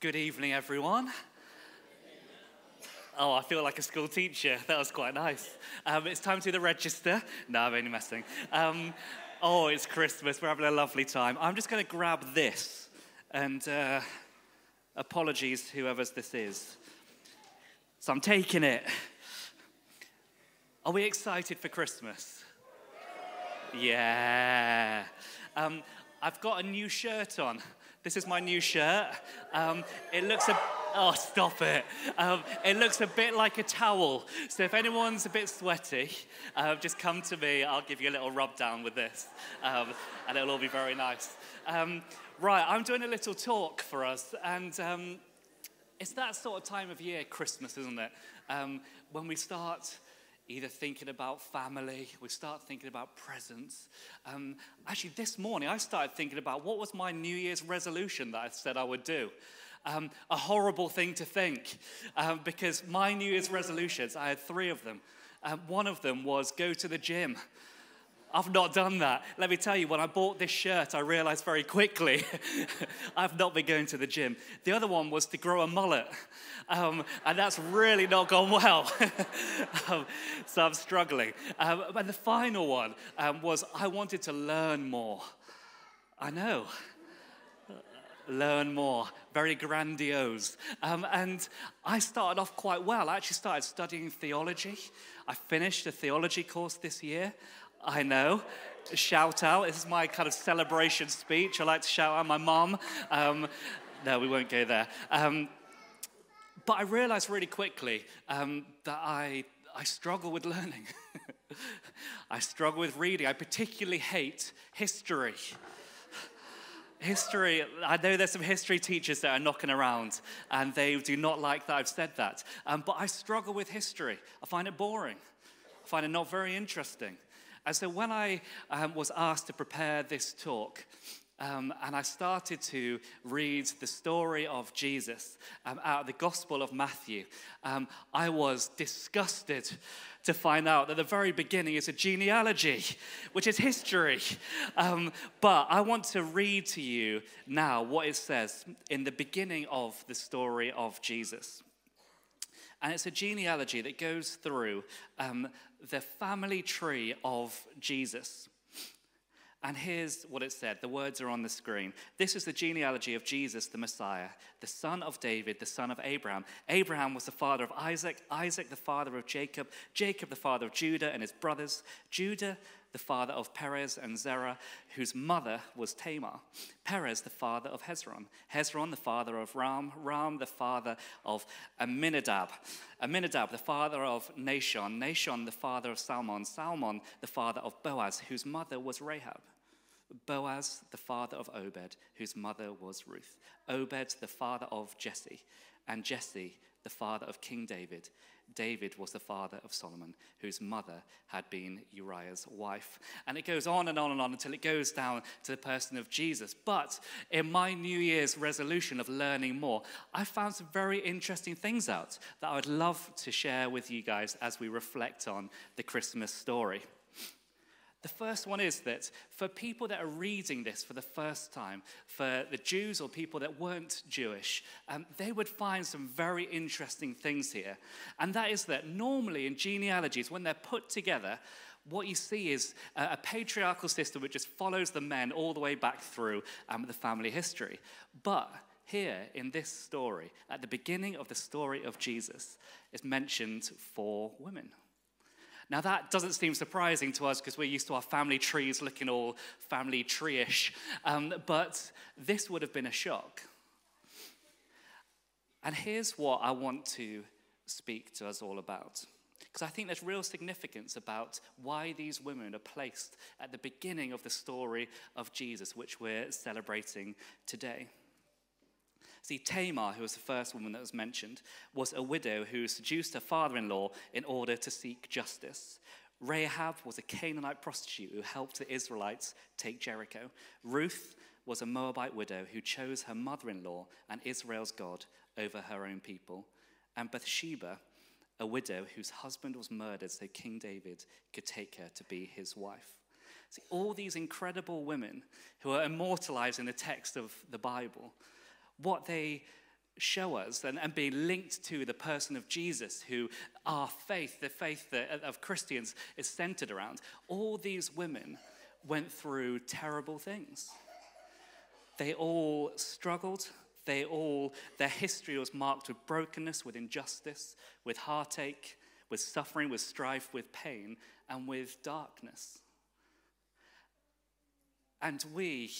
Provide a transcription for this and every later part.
Good evening, everyone. Oh, I feel like a school teacher. That was quite nice. Um, it's time to the register. No, I'm only messing. Um, oh, it's Christmas. We're having a lovely time. I'm just going to grab this, and uh, apologies, whoever's this is. So I'm taking it. Are we excited for Christmas? Yeah. Um, I've got a new shirt on. This is my new shirt. Um, it looks a oh stop it. Um, it looks a bit like a towel. So if anyone's a bit sweaty, uh, just come to me. I'll give you a little rub down with this, um, and it'll all be very nice. Um, right, I'm doing a little talk for us, and um, it's that sort of time of year, Christmas, isn't it? When we start either thinking about family, we start thinking about presents. Um, actually, this morning I started thinking about what was my New Year's resolution that I said I would do. Um, a horrible thing to think um, because my New Year's resolutions, I had three of them. Um, one of them was go to the gym. I've not done that. Let me tell you, when I bought this shirt, I realized very quickly I've not been going to the gym. The other one was to grow a mullet, um, and that's really not gone well. um, so I'm struggling. Um, and the final one um, was I wanted to learn more. I know. Learn more, very grandiose. Um, and I started off quite well. I actually started studying theology. I finished a theology course this year. I know. Shout out. This is my kind of celebration speech. I like to shout out my mom. Um, no, we won't go there. Um, but I realized really quickly um, that I, I struggle with learning. I struggle with reading. I particularly hate history. History, I know there's some history teachers that are knocking around and they do not like that I've said that. Um, but I struggle with history. I find it boring. I find it not very interesting. And so when I um, was asked to prepare this talk, um, and I started to read the story of Jesus um, out of the Gospel of Matthew. Um, I was disgusted to find out that the very beginning is a genealogy, which is history. Um, but I want to read to you now what it says in the beginning of the story of Jesus. And it's a genealogy that goes through um, the family tree of Jesus. And here's what it said. The words are on the screen. This is the genealogy of Jesus, the Messiah, the son of David, the son of Abraham. Abraham was the father of Isaac, Isaac, the father of Jacob, Jacob, the father of Judah and his brothers, Judah, the father of Perez and Zerah, whose mother was Tamar. Perez, the father of Hezron. Hezron, the father of Ram. Ram, the father of Amminadab. Amminadab, the father of Nahshon. Nahshon, the father of Salmon. Salmon, the father of Boaz, whose mother was Rahab. Boaz, the father of Obed, whose mother was Ruth. Obed, the father of Jesse. And Jesse, the father of King David. David was the father of Solomon, whose mother had been Uriah's wife. And it goes on and on and on until it goes down to the person of Jesus. But in my New Year's resolution of learning more, I found some very interesting things out that I would love to share with you guys as we reflect on the Christmas story. The first one is that for people that are reading this for the first time, for the Jews or people that weren't Jewish, um, they would find some very interesting things here. And that is that normally in genealogies, when they're put together, what you see is a, a patriarchal system which just follows the men all the way back through um, the family history. But here in this story, at the beginning of the story of Jesus, is mentioned four women. Now, that doesn't seem surprising to us because we're used to our family trees looking all family tree ish, um, but this would have been a shock. And here's what I want to speak to us all about. Because I think there's real significance about why these women are placed at the beginning of the story of Jesus, which we're celebrating today. See, Tamar, who was the first woman that was mentioned, was a widow who seduced her father in law in order to seek justice. Rahab was a Canaanite prostitute who helped the Israelites take Jericho. Ruth was a Moabite widow who chose her mother in law and Israel's God over her own people. And Bathsheba, a widow whose husband was murdered so King David could take her to be his wife. See, all these incredible women who are immortalized in the text of the Bible what they show us and, and be linked to the person of Jesus, who our faith, the faith that, of Christians, is centered around. All these women went through terrible things. They all struggled. They all, their history was marked with brokenness, with injustice, with heartache, with suffering, with strife, with pain, and with darkness. And we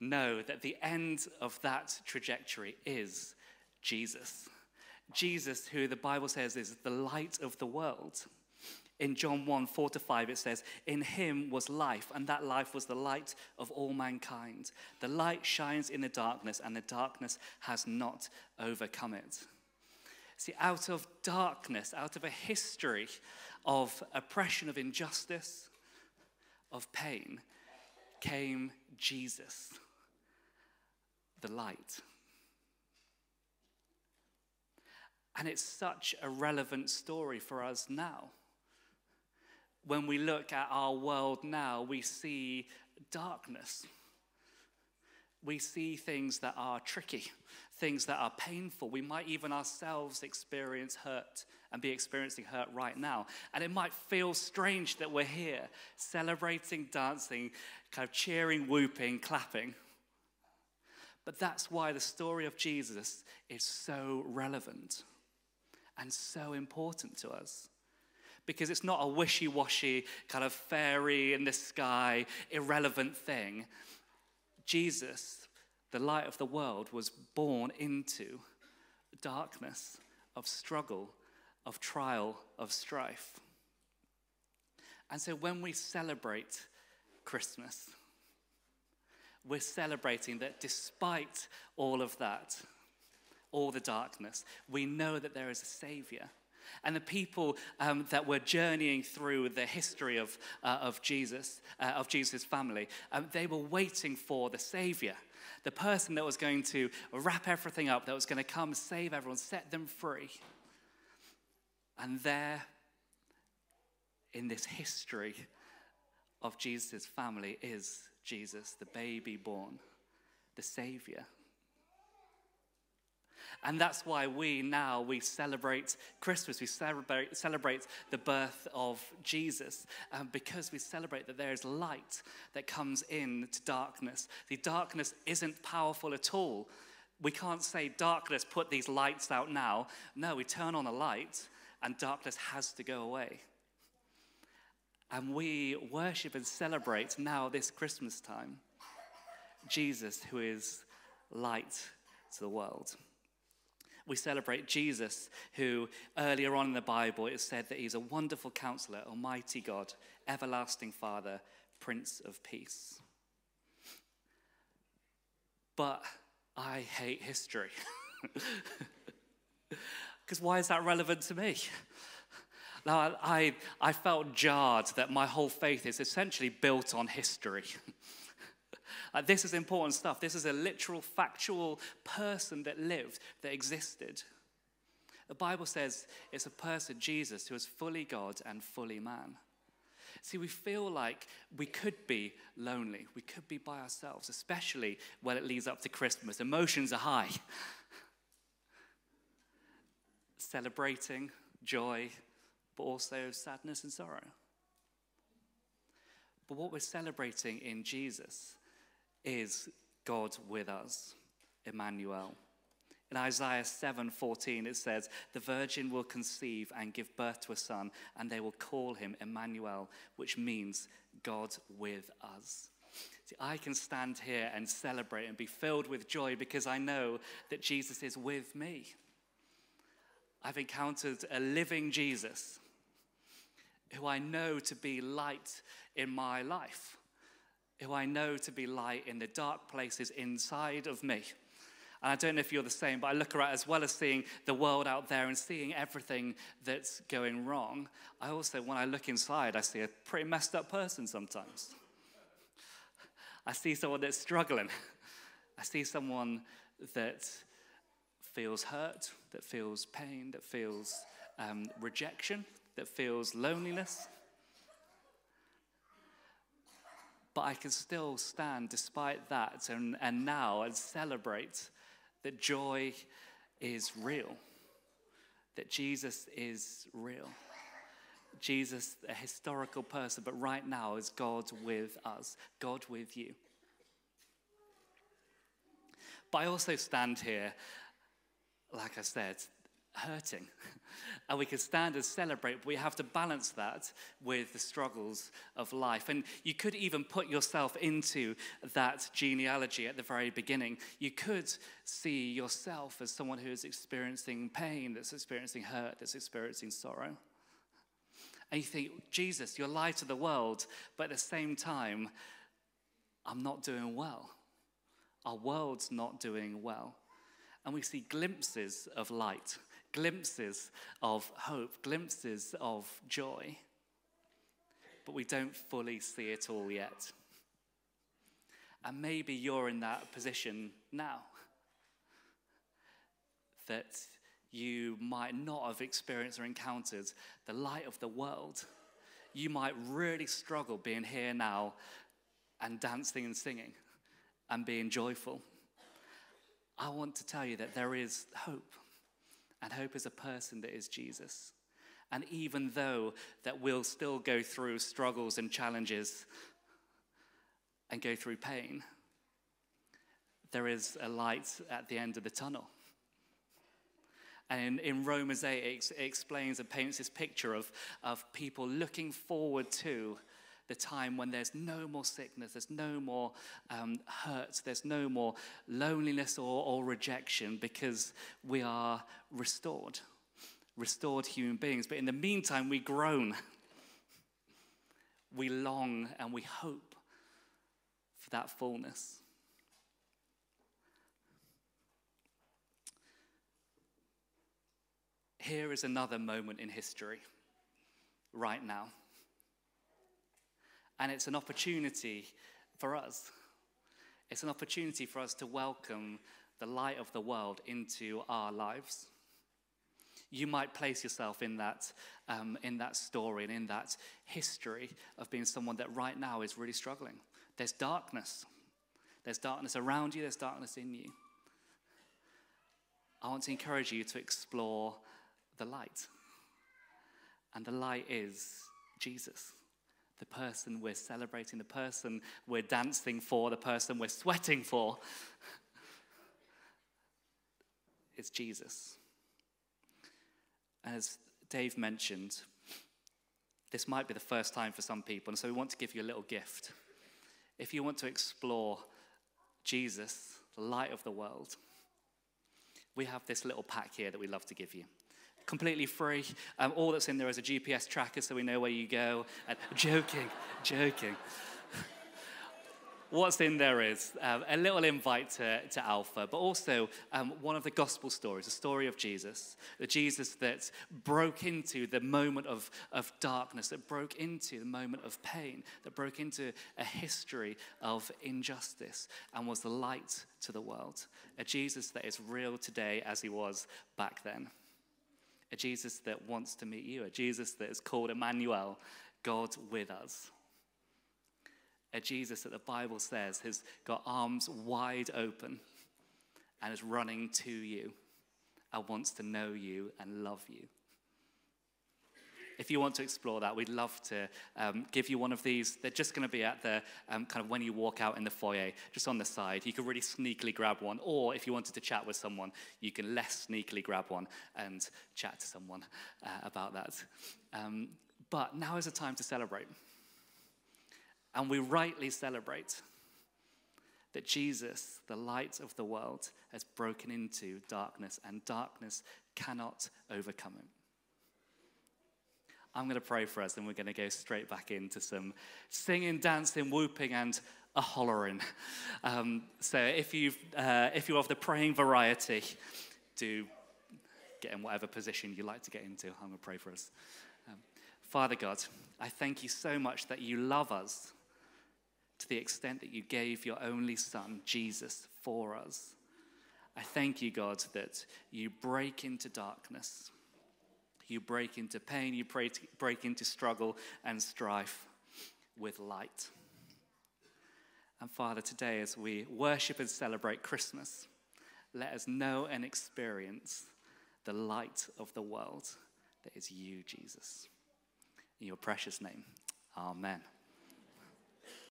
know that the end of that trajectory is Jesus. Jesus, who the Bible says is the light of the world. In John 1 4 to 5, it says, In him was life, and that life was the light of all mankind. The light shines in the darkness, and the darkness has not overcome it. See, out of darkness, out of a history of oppression, of injustice, of pain, came Jesus, the light. And it's such a relevant story for us now. When we look at our world now, we see darkness. We see things that are tricky, things that are painful. We might even ourselves experience hurt and be experiencing hurt right now. And it might feel strange that we're here celebrating, dancing, kind of cheering, whooping, clapping. But that's why the story of Jesus is so relevant and so important to us. Because it's not a wishy washy, kind of fairy in the sky, irrelevant thing. Jesus, the light of the world, was born into darkness of struggle, of trial, of strife. And so when we celebrate Christmas, we're celebrating that despite all of that, all the darkness. We know that there is a Savior. And the people um, that were journeying through the history of, uh, of Jesus, uh, of Jesus' family, um, they were waiting for the Savior, the person that was going to wrap everything up, that was going to come save everyone, set them free. And there, in this history of Jesus' family, is Jesus, the baby born, the Savior. And that's why we now we celebrate Christmas. We celebrate, celebrate the birth of Jesus um, because we celebrate that there is light that comes into darkness. The darkness isn't powerful at all. We can't say, darkness, put these lights out now. No, we turn on a light and darkness has to go away. And we worship and celebrate now, this Christmas time, Jesus, who is light to the world we celebrate Jesus, who earlier on in the Bible it said that he's a wonderful counselor, Almighty God, everlasting Father, Prince of Peace. But I hate history. Because why is that relevant to me? Now, I, I felt jarred that my whole faith is essentially built on history. This is important stuff. This is a literal, factual person that lived, that existed. The Bible says it's a person, Jesus, who is fully God and fully man. See, we feel like we could be lonely. We could be by ourselves, especially when it leads up to Christmas. Emotions are high. Celebrating, joy, but also sadness and sorrow. But what we're celebrating in Jesus is God with us, Emmanuel. In Isaiah 7:14 it says, "The virgin will conceive and give birth to a son, and they will call him Emmanuel, which means God with us." See, I can stand here and celebrate and be filled with joy because I know that Jesus is with me. I've encountered a living Jesus who I know to be light in my life who I know to be light in the dark places inside of me. And I don't know if you're the same, but I look around as well as seeing the world out there and seeing everything that's going wrong. I also, when I look inside, I see a pretty messed up person sometimes. I see someone that's struggling. I see someone that feels hurt, that feels pain, that feels um, rejection, that feels loneliness. but I can still stand despite that and, and now and celebrate that joy is real, that Jesus is real. Jesus, a historical person, but right now is God with us, God with you. But I also stand here, like I said, hurting. And we can stand and celebrate, but we have to balance that with the struggles of life. And you could even put yourself into that genealogy at the very beginning. You could see yourself as someone who is experiencing pain, that's experiencing hurt, that's experiencing sorrow. And you think, Jesus, you're light of the world, but at the same time, I'm not doing well. Our world's not doing well. And we see glimpses of light glimpses of hope, glimpses of joy, but we don't fully see it all yet. And maybe you're in that position now that you might not have experienced or encountered the light of the world. You might really struggle being here now and dancing and singing and being joyful. I want to tell you that there is hope. And hope is a person that is Jesus. And even though that we'll still go through struggles and challenges and go through pain, there is a light at the end of the tunnel. And in, in Romans 8, it, explains and paints this picture of, of people looking forward to the time when there's no more sickness, there's no more um, hurt, there's no more loneliness or, or rejection because we are restored, restored human beings. But in the meantime, we groan, we long, and we hope for that fullness. Here is another moment in history right now. And it's an opportunity for us. It's an opportunity for us to welcome the light of the world into our lives. You might place yourself in that, um, in that story and in that history of being someone that right now is really struggling. There's darkness. There's darkness around you, there's darkness in you. I want to encourage you to explore the light. And the light is Jesus the person we're celebrating, the person we're dancing for, the person we're sweating for. it's Jesus. As Dave mentioned, this might be the first time for some people, and so we want to give you a little gift. If you want to explore Jesus, the light of the world, we have this little pack here that we love to give you completely free. Um, all that's in there is a GPS tracker so we know where you go. And joking, joking. What's in there is um, a little invite to, to Alpha, but also um, one of the gospel stories, the story of Jesus, the Jesus that broke into the moment of, of darkness, that broke into the moment of pain, that broke into a history of injustice and was the light to the world. A Jesus that is real today as he was back then a Jesus that wants to meet you, a Jesus that is called Emmanuel, God with us. A Jesus that the Bible says has got arms wide open and is running to you and wants to know you and love you if you want to explore that, we'd love to um, give you one of these. They're just going to be at the um, kind of when you walk out in the foyer, just on the side. You could really sneakily grab one. Or if you wanted to chat with someone, you can less sneakily grab one and chat to someone uh, about that. Um, but now is a time to celebrate. And we rightly celebrate that Jesus, the light of the world, has broken into darkness, and darkness cannot overcome him. I'm going to pray for us, and we're going to go straight back into some singing, dancing, whooping, and a hollering. Um, so if, you uh, if you're of the praying variety, do get in whatever position you like to get into. I'm going to pray for us. Um, Father God, I thank you so much that you love us to the extent that you gave your only Son, Jesus, for us. I thank you, God, that you break into darkness you break into pain, you break into struggle and strife with light. And Father, today as we worship and celebrate Christmas, let us know and experience the light of the world that is you, Jesus. In your precious name, amen.